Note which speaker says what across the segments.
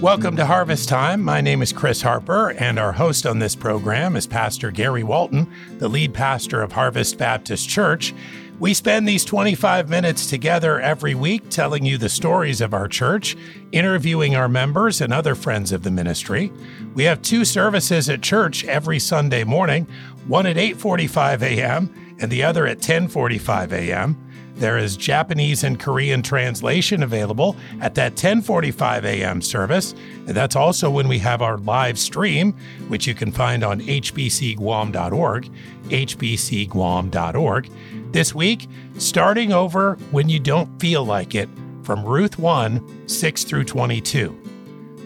Speaker 1: Welcome to Harvest Time. My name is Chris Harper, and our host on this program is Pastor Gary Walton, the lead pastor of Harvest Baptist Church. We spend these 25 minutes together every week telling you the stories of our church, interviewing our members and other friends of the ministry. We have two services at church every Sunday morning, one at 8:45 a.m. and the other at 10:45 a.m. There is Japanese and Korean translation available at that 10:45 a.m. service, and that's also when we have our live stream, which you can find on hbcguam.org, hbcguam.org. This week, starting over when you don't feel like it, from Ruth 1, 6 through 22.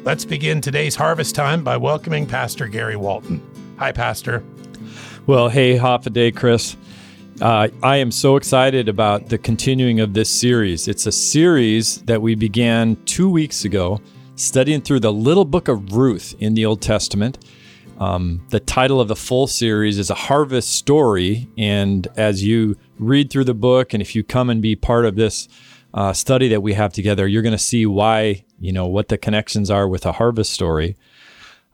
Speaker 1: Let's begin today's harvest time by welcoming Pastor Gary Walton. Hi, Pastor.
Speaker 2: Well, hey, Hafa adai, Chris. Uh, I am so excited about the continuing of this series. It's a series that we began two weeks ago, studying through the little book of Ruth in the Old Testament. Um, the title of the full series is A Harvest Story. And as you read through the book, and if you come and be part of this uh, study that we have together, you're going to see why, you know, what the connections are with a harvest story.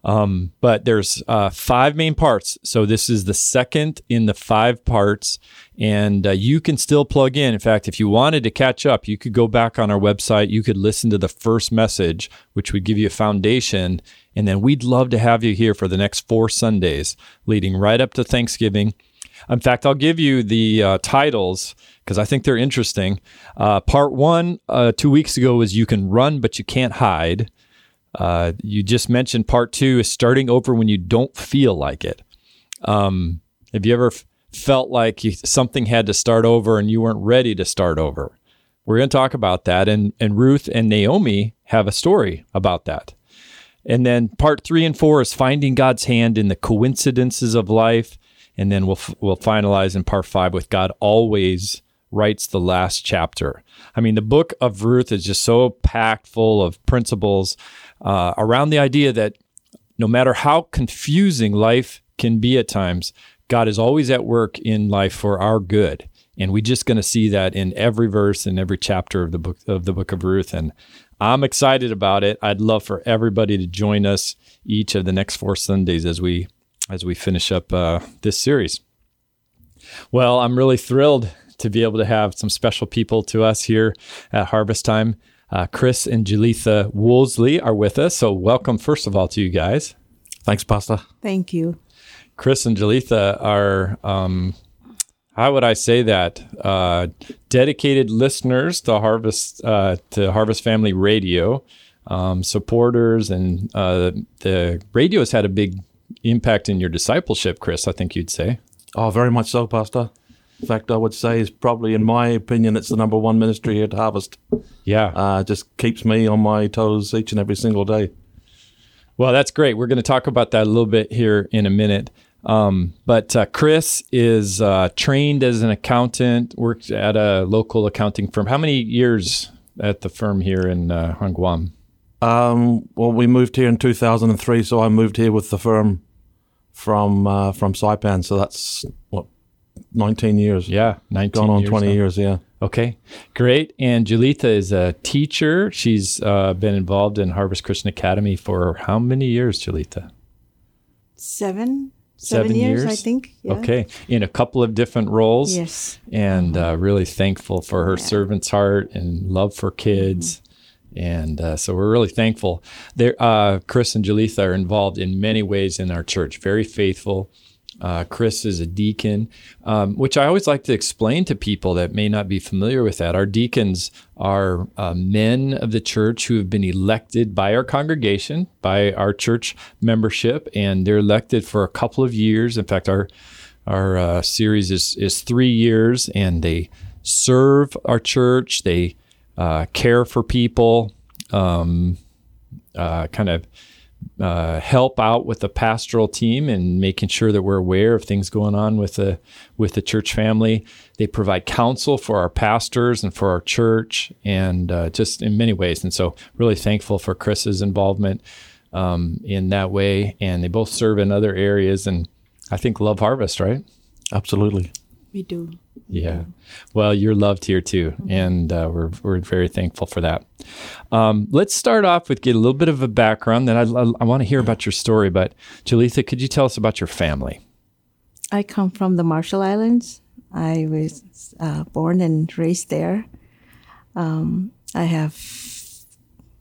Speaker 2: Um, but there's uh, five main parts. So this is the second in the five parts, and uh, you can still plug in. In fact, if you wanted to catch up, you could go back on our website. You could listen to the first message, which would give you a foundation, and then we'd love to have you here for the next four Sundays, leading right up to Thanksgiving. In fact, I'll give you the uh, titles because I think they're interesting. Uh, part one, uh, two weeks ago, was You Can Run, but You Can't Hide. Uh, you just mentioned part two is starting over when you don't feel like it. Um, have you ever f- felt like you, something had to start over and you weren't ready to start over? We're going to talk about that. And, and Ruth and Naomi have a story about that. And then part three and four is finding God's hand in the coincidences of life. And then we'll, f- we'll finalize in part five with God always writes the last chapter. I mean, the book of Ruth is just so packed full of principles uh, around the idea that no matter how confusing life can be at times, God is always at work in life for our good. And we're just going to see that in every verse and every chapter of the book of the book of Ruth. And I'm excited about it. I'd love for everybody to join us each of the next four Sundays as we as we finish up uh, this series. Well, I'm really thrilled to be able to have some special people to us here at Harvest Time. Uh, Chris and Julitha Woolsey are with us. So, welcome, first of all, to you guys.
Speaker 3: Thanks, Pastor.
Speaker 4: Thank you.
Speaker 2: Chris and Julitha are, um, how would I say that? Uh, dedicated listeners to Harvest uh, to Harvest Family Radio, um, supporters, and uh, the radio has had a big impact in your discipleship, Chris. I think you'd say.
Speaker 3: Oh, very much so, Pastor. In fact, I would say is probably, in my opinion, it's the number one ministry here at Harvest.
Speaker 2: Yeah,
Speaker 3: uh, just keeps me on my toes each and every single day.
Speaker 2: Well, that's great. We're going to talk about that a little bit here in a minute. Um, but uh, Chris is uh, trained as an accountant, worked at a local accounting firm. How many years at the firm here in uh, Guam?
Speaker 3: Um, well, we moved here in 2003, so I moved here with the firm from uh, from Saipan. So that's what 19 years.
Speaker 2: Yeah, 19
Speaker 3: Gone on
Speaker 2: years
Speaker 3: 20
Speaker 2: now.
Speaker 3: years, yeah.
Speaker 2: Okay, great. And Julitha is a teacher. She's uh, been involved in Harvest Christian Academy for how many years, Julitha?
Speaker 4: Seven.
Speaker 2: Seven
Speaker 4: years, I think. Yeah.
Speaker 2: Okay, in a couple of different roles.
Speaker 4: Yes.
Speaker 2: And uh, really thankful for her
Speaker 4: Yeah.
Speaker 2: servant's heart and love for kids. And uh, so we're really thankful. There, uh, Chris and Julitha are involved in many ways in our church, very faithful. Uh, Chris is a deacon, um, which I always like to explain to people that may not be familiar with that. Our deacons are uh, men of the church who have been elected by our congregation, by our church membership, and they're elected for a couple of years. In fact, our our uh, series is is three years, and they serve our church. They uh, care for people, um, uh, kind of uh, help out with the pastoral team and making sure that we're aware of things going on with the with the church family. They provide counsel for our pastors and for our church, and uh, just in many ways. And so, really thankful for Chris's involvement um, in that way. And they both serve in other areas, and I think love Harvest, right?
Speaker 3: Absolutely.
Speaker 4: We do.
Speaker 2: Yeah. Well, you're loved here too, and uh, we're we're very thankful for that. Um, let's start off with get a little bit of a background. Then I, I, I want to hear about your story. But Julitha, could you tell us about your family?
Speaker 4: I come from the Marshall Islands. I was uh, born and raised there. Um, I have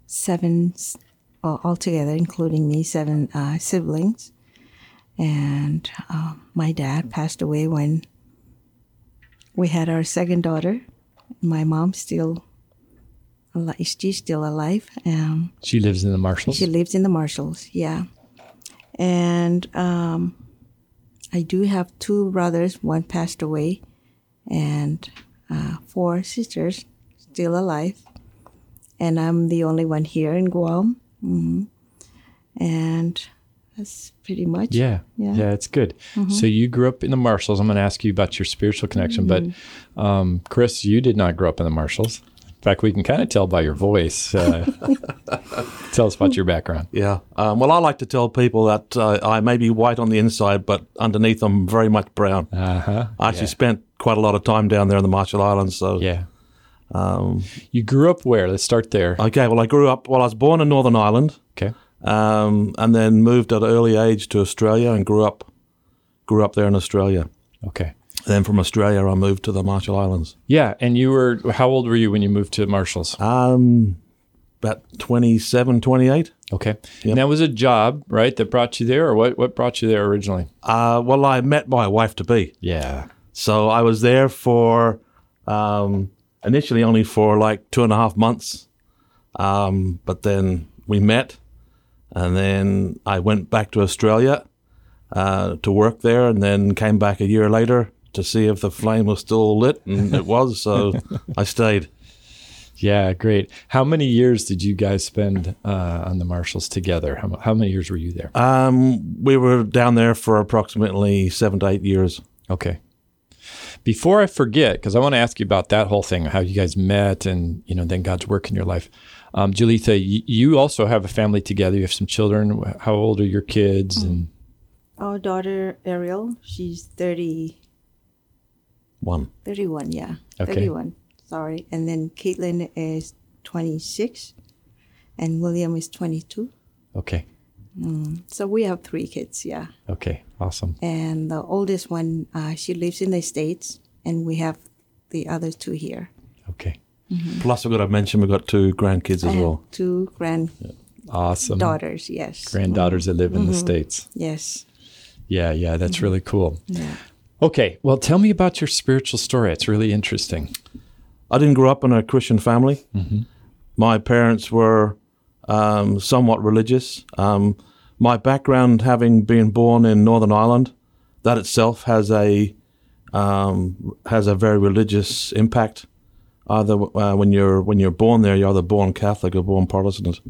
Speaker 4: seven, well, altogether, including me, seven uh, siblings. And uh, my dad passed away when we had our second daughter. My mom still, she's still alive. Um,
Speaker 2: She lives in the Marshalls.
Speaker 4: she lives in the Marshalls, yeah. And um, I do have two brothers. One passed away, and uh, four sisters still alive. And I'm the only one here in Guam. hmm And that's pretty much.
Speaker 2: Yeah,
Speaker 4: Yeah.
Speaker 2: yeah, it's good. So you grew up in the Marshalls. I'm going to ask you about your spiritual connection, but um, Chris, you did not grow up in the Marshalls. In fact, we can kind of tell by your voice. Uh, tell us about your background.
Speaker 3: Yeah. Um, well, I like to tell people that uh, I may be white on the inside, but underneath I'm very much brown.
Speaker 2: Uh huh.
Speaker 3: I actually spent quite a lot of time down there in the Marshall Islands. So,
Speaker 2: Yeah. you grew up where? Let's start there.
Speaker 3: okay. Well, I grew up. Well, I was born in Northern Ireland,
Speaker 2: Okay.
Speaker 3: Um, and then moved at an early age to Australia and grew up, grew up there in Australia.
Speaker 2: Okay.
Speaker 3: Then from Australia, I moved to the Marshall Islands.
Speaker 2: Yeah, and you were how old were you when you moved to Marshalls?
Speaker 3: Um, about 27, 28.
Speaker 2: Okay. And that was a job, right, that brought you there, or what? What brought you there originally?
Speaker 3: Uh, well, I met my wife to be.
Speaker 2: Yeah.
Speaker 3: So I was there for um, initially only for like two and a half months, um, but then we met, and then I went back to Australia uh, to work there, and then came back a year later to see if the flame was still lit, and it was. So I stayed.
Speaker 2: Yeah, great. How many years did you guys spend uh, on the Marshalls together? How, how many years were you there?
Speaker 3: Um, we were down there for approximately seven to eight years.
Speaker 2: Okay. Before I forget, because I want to ask you about that whole thing, how you guys met, and you know, then God's work in your life. Um, Julitha, y- you also have a family together. You have some children. How old are your kids? And
Speaker 4: Our daughter Ariel, she's 30,
Speaker 3: One.
Speaker 4: 31, yeah.
Speaker 2: Okay.
Speaker 4: 31, sorry. And then Caitlin is 26, and William is 22.
Speaker 2: okay,
Speaker 4: So we have three kids, yeah.
Speaker 2: okay, awesome.
Speaker 4: And the oldest one, uh, she lives in the States, and we have the other two here.
Speaker 2: Okay,
Speaker 3: Plus, we've got to mention we've got two grandkids
Speaker 4: I
Speaker 3: as
Speaker 4: have
Speaker 3: well.
Speaker 4: two grand,
Speaker 2: awesome.
Speaker 4: daughters, yes.
Speaker 2: Granddaughters that live in the states.
Speaker 4: Yes.
Speaker 2: Yeah, yeah, that's really cool.
Speaker 4: Yeah.
Speaker 2: Okay, well, tell me about your spiritual story. It's really interesting.
Speaker 3: I didn't grow up in a Christian family. My parents were um, somewhat religious. Um, my background, having been born in Northern Ireland, that itself has a um, has a very religious impact. Either uh, when you're when you're born there, you're either born Catholic or born Protestant.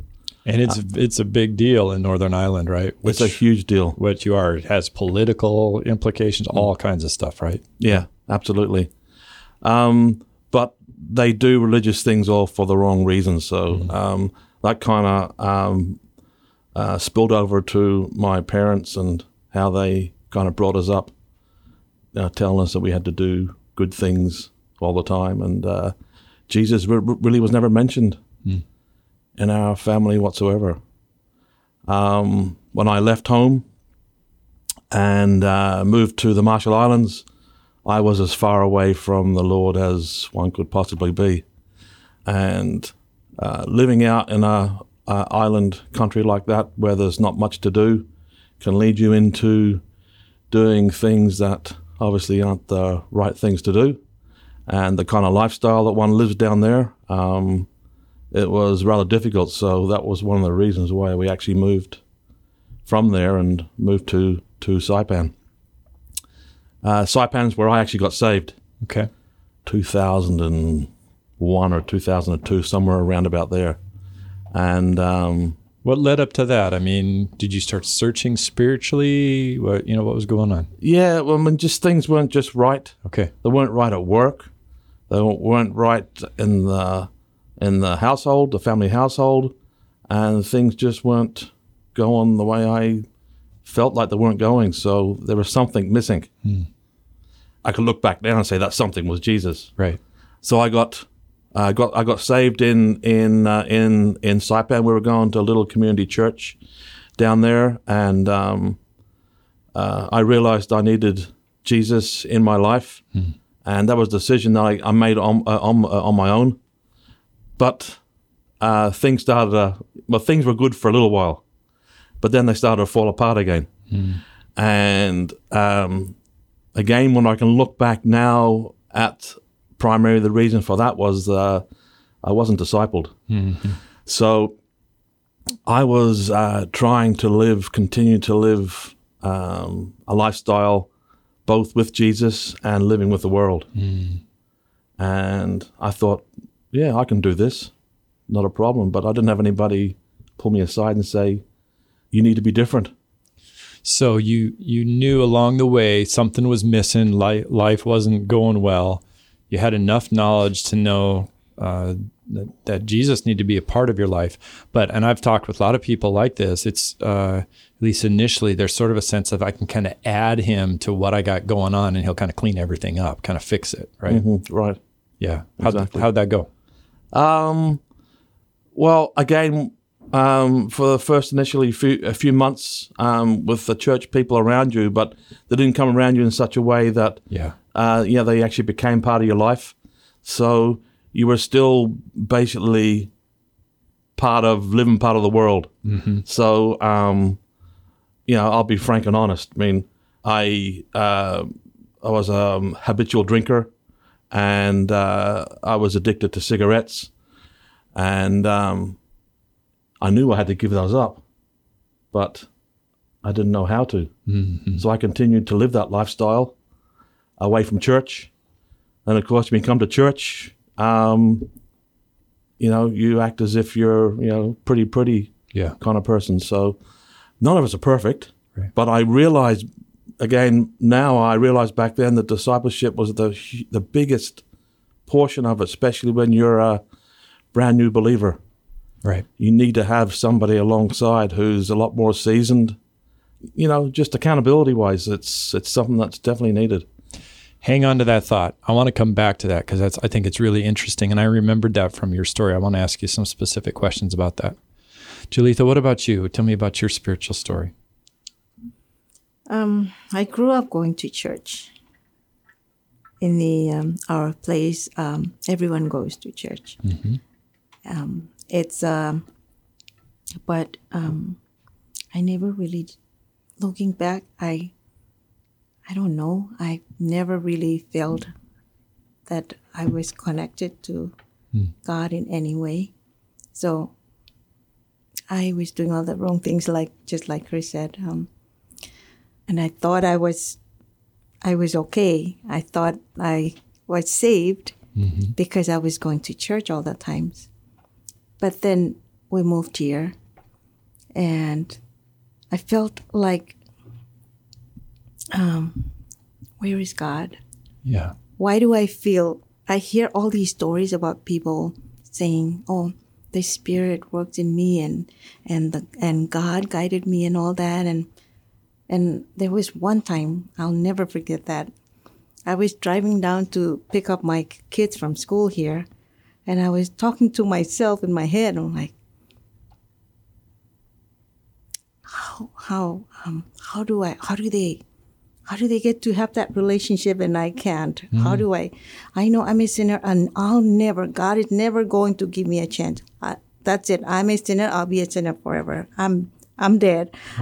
Speaker 2: And it's it's a big deal in Northern Ireland, right?
Speaker 3: It's a huge deal.
Speaker 2: what you are. It has political implications, all kinds of stuff, right?
Speaker 3: Yeah, absolutely. Um, but they do religious things all for the wrong reasons. So um, that kind of um, uh, spilled over to my parents and how they kind of brought us up, uh, telling us that we had to do good things all the time. And uh, Jesus really was never mentioned in our family whatsoever. Um, when I left home and uh, moved to the Marshall Islands, I was as far away from the Lord as one could possibly be. And uh, living out in a, a island country like that, where there's not much to do, can lead you into doing things that obviously aren't the right things to do. And the kind of lifestyle that one lives down there, um, it was rather difficult. So that was one of the reasons why we actually moved from there and moved to to Saipan. Uh, Saipan's where I actually got saved,
Speaker 2: Okay.
Speaker 3: 2001 or 2002, somewhere around about there. And um,
Speaker 2: What led up to that? I mean, did you start searching spiritually? What you know, what was going on?
Speaker 3: yeah, well, I mean, just things weren't just right.
Speaker 2: Okay.
Speaker 3: They weren't right at work. They weren't right in the in the household, the family household, and things just weren't going the way I felt like they weren't going. So there was something missing. I could look back now and say that something was Jesus.
Speaker 2: Right.
Speaker 3: So I got I got I got saved in in uh, in in Saipan. We were going to a little community church down there, and um, uh, I realized I needed Jesus in my life, and that was a decision that I, I made on uh, on uh, on my own. But uh, things started. Uh, well, things were good for a little while, but then they started to fall apart again. And um, again, when I can look back now at primarily the reason for that was uh, I wasn't discipled. So I was uh, trying to live, continue to live um, a lifestyle both with Jesus and living with the world. And I thought, yeah, I can do this, not a problem. But I didn't have anybody pull me aside and say, you need to be different.
Speaker 2: So you you knew along the way something was missing. Life life wasn't going well. You had enough knowledge to know uh, that, that Jesus needed to be a part of your life. But and I've talked with a lot of people like this. It's uh, at least initially there's sort of a sense of I can kind of add him to what I got going on, and he'll kind of clean everything up, kind of fix it, right?
Speaker 3: Mhm, Right.
Speaker 2: Yeah. How'd,
Speaker 3: Exactly.
Speaker 2: how'd that go?
Speaker 3: Um, well, again, um, for the first initially few, a few months um, with the church people around you, but they didn't come around you in such a way that
Speaker 2: Yeah.
Speaker 3: uh, yeah, they actually became part of your life. So you were still basically part of living part of the world. Mm-hmm. So um, you know, I'll be frank and honest. I mean, I uh, I was a um, habitual drinker, and uh, I was addicted to cigarettes, and um, I knew I had to give those up, but I didn't know how to. So I continued to live that lifestyle away from church. And of course, when you come to church, um, you know, you act as if you're, you know, pretty, pretty
Speaker 2: Yeah.
Speaker 3: kind of person. So none of us are perfect.
Speaker 2: Right.
Speaker 3: But I realize, again, now I realize back then that discipleship was the the biggest portion of it, especially when you're a brand new believer.
Speaker 2: Right.
Speaker 3: You need to have somebody alongside who's a lot more seasoned. You know, just accountability wise, it's it's something that's definitely needed.
Speaker 2: hang on to that thought. I want to come back to that because that's I think it's really interesting, and I remembered that from your story. I want to ask you some specific questions about that. Julitha, what about you? Tell me about your spiritual story.
Speaker 4: Um, I grew up going to church. In the um, our place, um, everyone goes to church. Um, it's um, but um, I never really, looking back, I I don't know. I never really felt that I was connected to God in any way. So I was doing all the wrong things, like just like Chris said. Um, and I thought I was I was okay. I thought I was saved because I was going to church all the times. But then we moved here and I felt like um where is God?
Speaker 2: Yeah.
Speaker 4: Why do I feel I hear all these stories about people saying, "Oh, the spirit worked in me and and the and God guided me and all that and and there was one time, I'll never forget that. I was driving down to pick up my kids from school here, and I was talking to myself in my head. I'm like, how, how, um, how do I, how do they, how do they get to have that relationship and I can't? How do I, I know I'm a sinner and I'll never, God is never going to give me a chance. That's it. I'm a sinner. I'll be a sinner forever. I'm, I'm dead.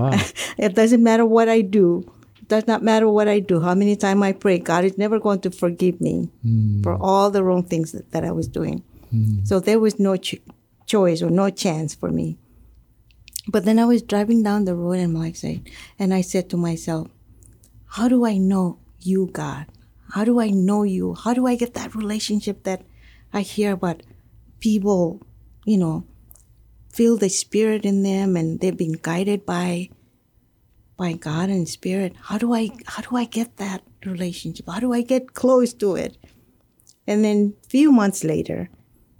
Speaker 4: it doesn't matter what I do. It does not matter what I do. How many times I pray, God is never going to forgive me hmm. for all the wrong things that, that I was doing. Hmm. So there was no ch- choice or no chance for me. But then I was driving down the road and like saying, and I said to myself, how do I know you, God? How do I know you? How do I get that relationship that I hear about people, you know, feel the spirit in them and they've been guided by by God and spirit. How do I how do I get that relationship? How do I get close to it? And then a few months later,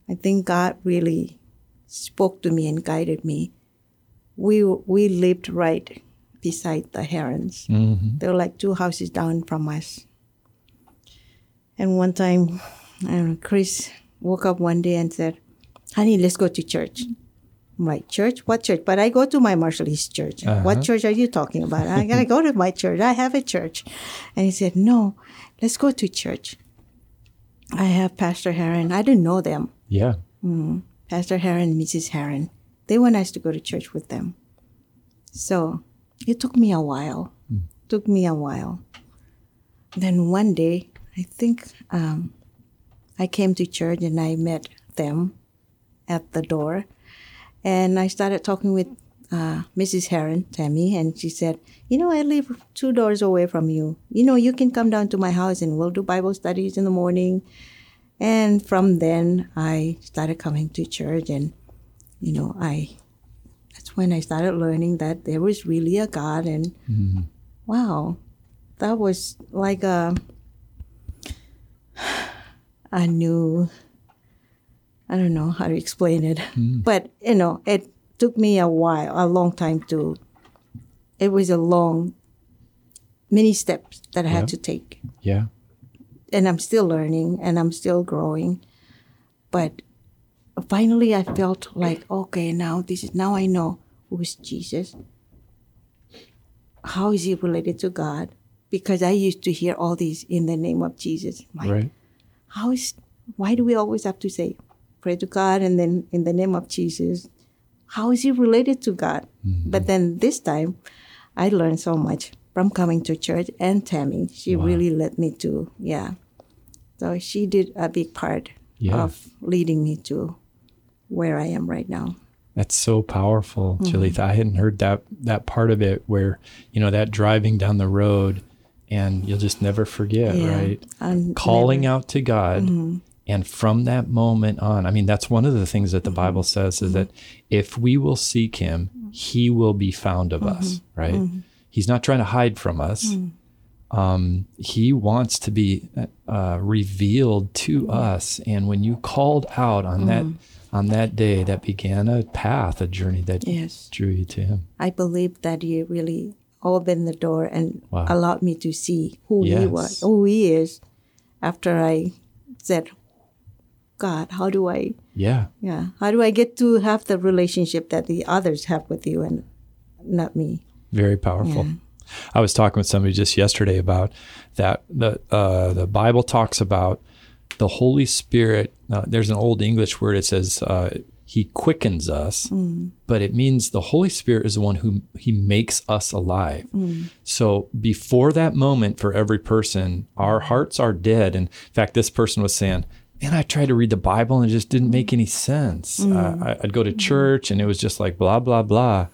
Speaker 4: I think God really spoke to me and guided me. We we lived right beside the herons. Mm-hmm. They were like two houses down from us. And one time, I don't know, Chris woke up one day and said, Honey, let's go to church. I'm Church? What church? But I go to my Marshallese church. Uh-huh. What church are you talking about? I gotta go to my church. I have a church. And he said, No, let's go to church. I have Pastor Heron. I didn't know them.
Speaker 2: Yeah. Mm-hmm.
Speaker 4: Pastor Heron and Mrs. Heron. They want us to go to church with them. So it took me a while. Hmm. Took me a while. Then one day, I think um, I came to church and I met them at the door. And I started talking with uh, Mrs. Heron, Tammy, and she said, You know, I live two doors away from you. You know, you can come down to my house and we'll do Bible studies in the morning. And from then, I started coming to church, and you know, I that's when I started learning that there was really a God, and wow, that was like a a new. I don't know how to explain it, hmm. but you know, it took me a while, a long time to. It was a long, many steps that I
Speaker 2: Yeah.
Speaker 4: had to take
Speaker 2: Yeah.
Speaker 4: and I'm still learning and I'm still growing. But finally, I felt like, okay, now this is now I know who is Jesus. How is he related to God? Because I used to hear all these in the name of Jesus. Like,
Speaker 2: Right.
Speaker 4: how is why do we always have to say pray to God and then in the name of Jesus? How is he related to God? But then this time I learned so much from coming to church and Tammy. She really led me to yeah. So she did a big part
Speaker 2: Yeah.
Speaker 4: of leading me to where I am right now.
Speaker 2: That's so powerful,
Speaker 4: Mm-hmm.
Speaker 2: Julitha. I hadn't heard that that part of it where, you know, that driving down the road and you'll just never forget,
Speaker 4: Yeah.
Speaker 2: right?
Speaker 4: And
Speaker 2: Calling
Speaker 4: never-
Speaker 2: out to God.
Speaker 4: Mm-hmm.
Speaker 2: And from that moment on, I mean, that's one of the things that the
Speaker 4: Mm-hmm.
Speaker 2: Bible says is that if we will seek him, he will be found of us,
Speaker 4: Mm-hmm.
Speaker 2: right? He's not trying to hide from us. Um, he wants to be uh, revealed to us. And when you called out on that on that day, that began a path, a journey that
Speaker 4: Yes.
Speaker 2: drew you to him.
Speaker 4: I believe that he really opened the door and
Speaker 2: Wow.
Speaker 4: allowed me to see who he was, who he is. After I said, God, how do I,
Speaker 2: Yeah.
Speaker 4: yeah, how do I get to have the relationship that the others have with you and not me?
Speaker 2: Very powerful. I was talking with somebody just yesterday about that. The uh, the Bible talks about the Holy Spirit. Uh, there's an old English word. It says uh, He quickens us, but it means the Holy Spirit is the one who He makes us alive. So before that moment, for every person, our hearts are dead. And in fact, this person was saying. And I tried to read the Bible and it just didn't make mm. any sense. Uh, I, I'd go to mm. church and it was just like blah, blah, blah.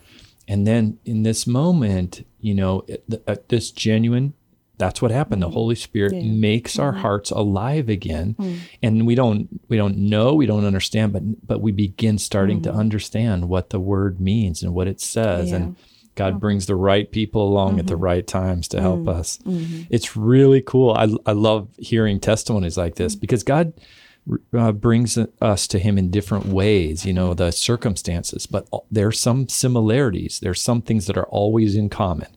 Speaker 2: And then in this moment, you know, it- uh, this genuine, that's what happened. The Holy Spirit makes our mm-hmm. hearts alive again, and we don't we don't know, we don't understand, but but we begin starting to understand what the word means and what it says, and God brings the right people along at the mm-hmm. right times to help us. Mm-hmm. It's really cool. I I love hearing testimonies like this because God uh, brings us to him in different ways, you know, the circumstances, but there's some similarities. There's some things that are always in common.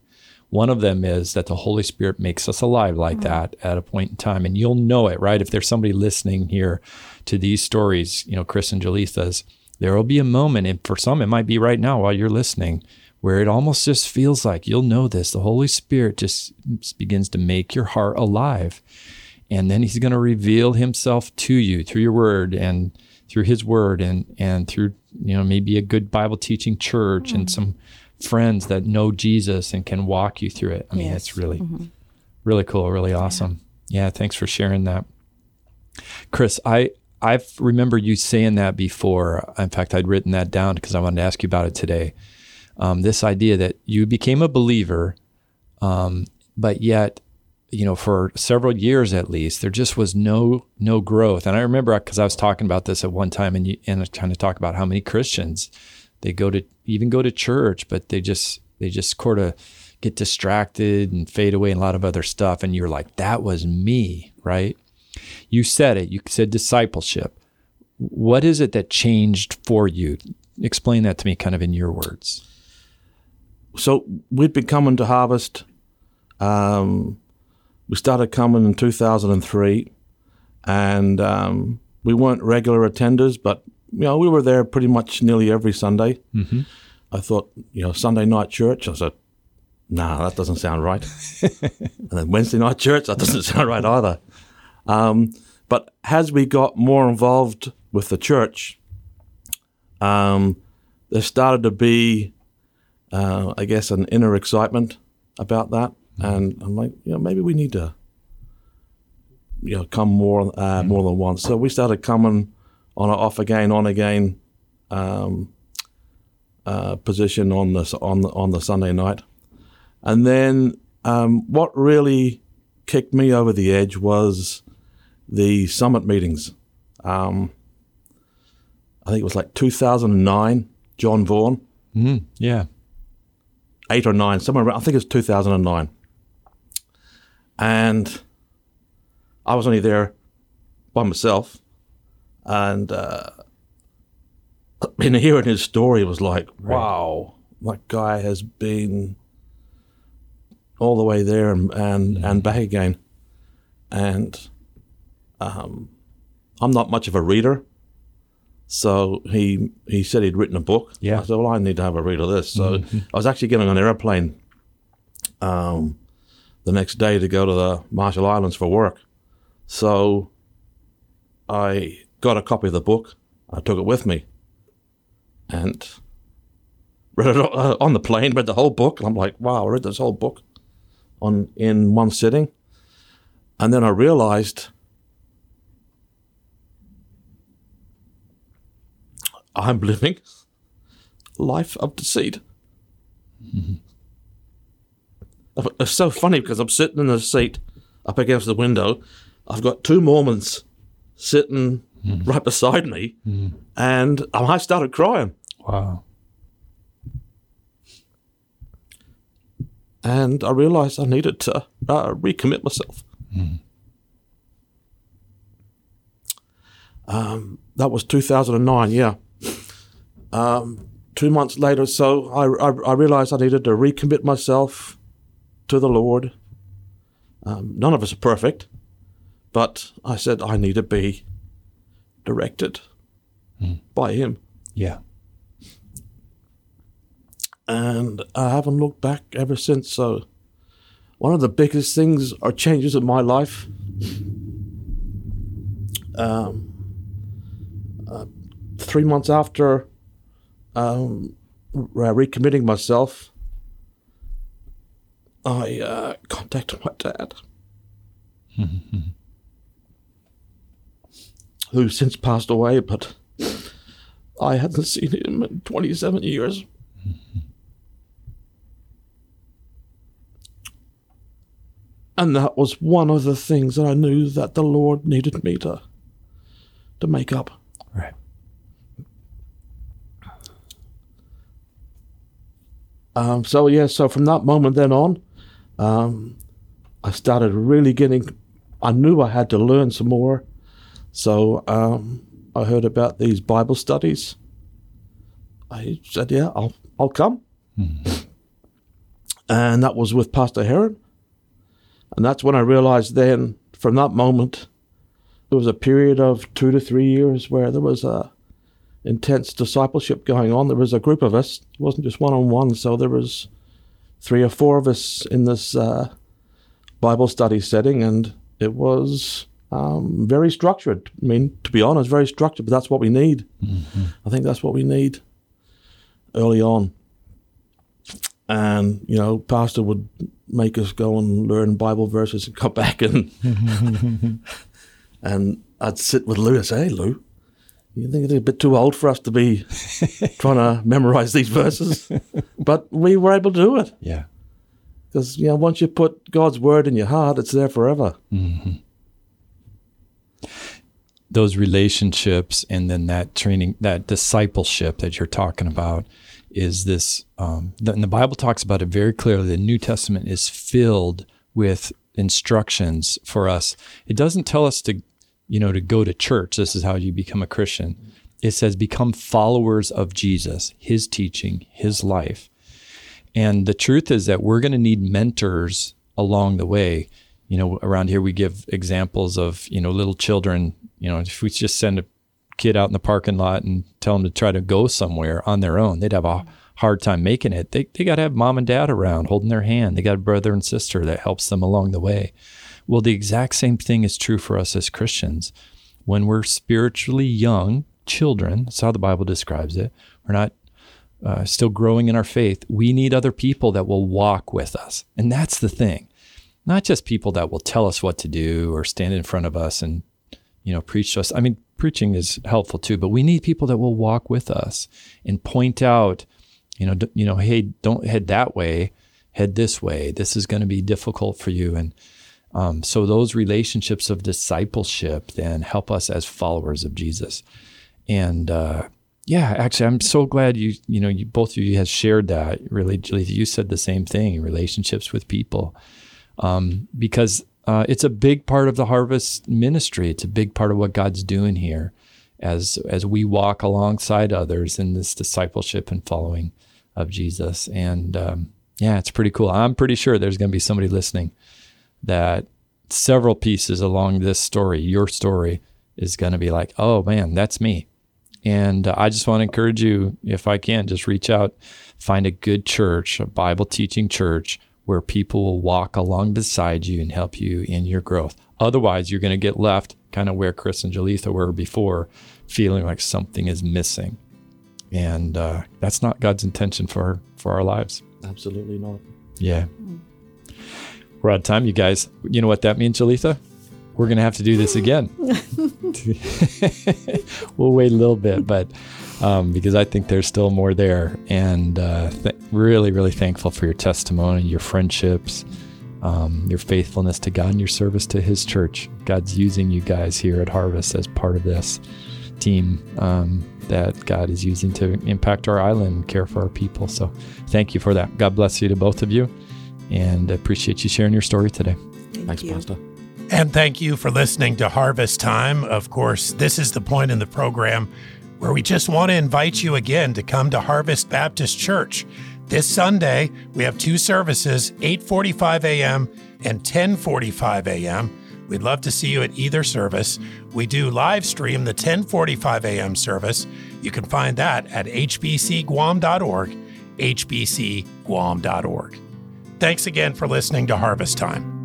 Speaker 2: One of them is that the Holy Spirit makes us alive like that at a point in time. And you'll know it, right? If there's somebody listening here to these stories, you know, Chris and Julitha's, there will be a moment, and for some, it might be right now while you're listening, where it almost just feels like you'll know this. The Holy Spirit just begins to make your heart alive and then he's going to reveal himself to you through your word and through his word and and through you know maybe a good bible teaching church and some friends that know jesus and can walk you through it. I mean it's
Speaker 4: Yes.
Speaker 2: really really cool really awesome. Yeah. thanks for sharing that. Chris i i remember you saying that before. In fact i'd written that down because i wanted to ask you about it today. Um, this idea that you became a believer um, but yet you know for several years at least there just was no no growth. And i remember because i was talking about this at one time and you and trying to talk about how many christians they go to even go to church but they just they just sort of get distracted and fade away and a lot of other stuff. And you're like that was me right? You said it. You said discipleship. What is it that changed for you? Explain that to me kind of in your words.
Speaker 3: So we'd been coming to Harvest. Um, we started coming in 2003. and um, we weren't regular attenders, but you know we were there pretty much nearly every Sunday. Mm-hmm. I thought, you know, Sunday night church. I said, nah, that doesn't sound right. and then Wednesday night church, that doesn't sound right either. Um, but as we got more involved with the church, um, there started to be, uh, I guess, an inner excitement about that. And I'm like, you know, maybe we need to, you know, come more uh, more than once. So we started coming on an off again, on again um, uh, position on the on the on the Sunday night, and then um, what really kicked me over the edge was the summit meetings. Um, I think it was like 2009. John Vaughan,
Speaker 2: Mm, yeah.
Speaker 3: eight or nine, somewhere around. I think it's 2009, and I was only there by myself, and uh, in hearing his story, was like, wow, that guy has been all the way there and and, and back again, and um, I'm not much of a reader. So he he said he'd written a book.
Speaker 2: Yeah.
Speaker 3: I said, well, I need to have a read of this. So I was actually getting on an airplane um, the next day to go to the Marshall Islands for work. So I got a copy of the book. I took it with me and read it uh, on the plane. Read the whole book. And I'm like, wow, I read this whole book on in one sitting. And then I realized I'm living life of deceit. It's so funny because I'm sitting in the seat up against the window. I've got two Mormons sitting right beside me, and I started crying.
Speaker 2: Wow.
Speaker 3: And I realized I needed to uh, recommit myself. Um, that was 2009, yeah. Um, two months later, so I, I, I realized I needed to recommit myself to the Lord. Um, none of us are perfect, but I said I need to be directed by Him.
Speaker 2: Yeah.
Speaker 3: and I haven't looked back ever since. So, one of the biggest things or changes in my life, um, uh, three months after um, re- recommitting myself, I uh, contacted my dad, who since passed away, but I hadn't seen him in 27 years. And that was one of the things that I knew that the Lord needed me to to make up.
Speaker 2: Right.
Speaker 3: Um, so yeah, so from that moment then on, um, I started really getting. I knew I had to learn some more, so um, I heard about these Bible studies. I said, "Yeah, I'll I'll come," and that was with Pastor Heron, and that's when I realized. Then, from that moment, there was a period of two to three years where there was a intense discipleship going on. There was a group of us; it wasn't just one on one. So there was three or four of us in this uh, Bible study setting, and it was um, very structured. I mean, to be honest, very structured. But that's what we need. I think that's what we need early on. And you know, Pastor would make us go and learn Bible verses and come back and and I'd sit with Lou and say, "Hey, Lou." You think it's a bit too old for us to be trying to memorize these verses? But we were able to do it
Speaker 2: Yeah.
Speaker 3: because you know once you put God's word in your heart, it's there forever.
Speaker 2: those relationships and then that training, that discipleship that you're talking about is this, um, the, and the Bible talks about it very clearly. The New Testament is filled with instructions for us. It doesn't tell us to, you know, to go to church. This is how you become a Christian. It says become followers of Jesus, his teaching, his life. And the truth is that we're going to need mentors along the way. you know, around here we give examples of, you know, little children, you know, if we just send a kid out in the parking lot and tell them to try to go somewhere on their own, they'd have a hard time making it. They, they got to have mom and dad around holding their hand. They got a brother and sister that helps them along the way. Well, the exact same thing is true for us as Christians. When we're spiritually young children, that's how the Bible describes it. We're not uh, still growing in our faith. We need other people that will walk with us. And that's the thing. Not just people that will tell us what to do or stand in front of us and, you know, preach to us. I mean, preaching is helpful too, but we need people that will walk with us and point out, you know, d- you know, hey, don't head that way, head this way. This is going to be difficult for you. And um, so those relationships of discipleship then help us as followers of Jesus. And uh, yeah, actually, I'm so glad you, you know, you, both of you has shared that. Really, Julie, you said the same thing: relationships with people, um, because uh, it's a big part of the harvest ministry. It's a big part of what God's doing here, as as we walk alongside others in this discipleship and following of Jesus. And um, yeah, it's pretty cool. I'm pretty sure there's going to be somebody listening that several pieces along this story, your story, is going to be like, oh man, that's me. And uh, I just want to encourage you, if I can, just reach out, find a good church, a Bible teaching church where people will walk along beside you and help you in your growth. Otherwise, you're going to get left kind of where Chris and Julitha were before, feeling like something is missing. And uh, that's not God's intention for, for our lives.
Speaker 3: Absolutely not.
Speaker 2: Yeah. We're out of time, you guys. You know what that means, Julitha? We're going to have to do this again. we'll wait a little bit, but um, because I think there's still more there. And uh, th- really, really thankful for your testimony, your friendships, um, your faithfulness to God, and your service to His church. God's using you guys here at Harvest as part of this team um, that God is using to impact our island and care for our people. So thank you for that. God bless you to both of you and appreciate you sharing your story today.
Speaker 4: Thank
Speaker 3: Thanks,
Speaker 4: you.
Speaker 3: Pastor.
Speaker 1: And thank you for listening to Harvest Time. Of course, this is the point in the program where we just want to invite you again to come to Harvest Baptist Church. This Sunday, we have two services, 8:45 a.m. and 10:45 a.m. We'd love to see you at either service. We do live stream the 10:45 a.m. service. You can find that at hbcguam.org, hbcguam.org. Thanks again for listening to Harvest Time.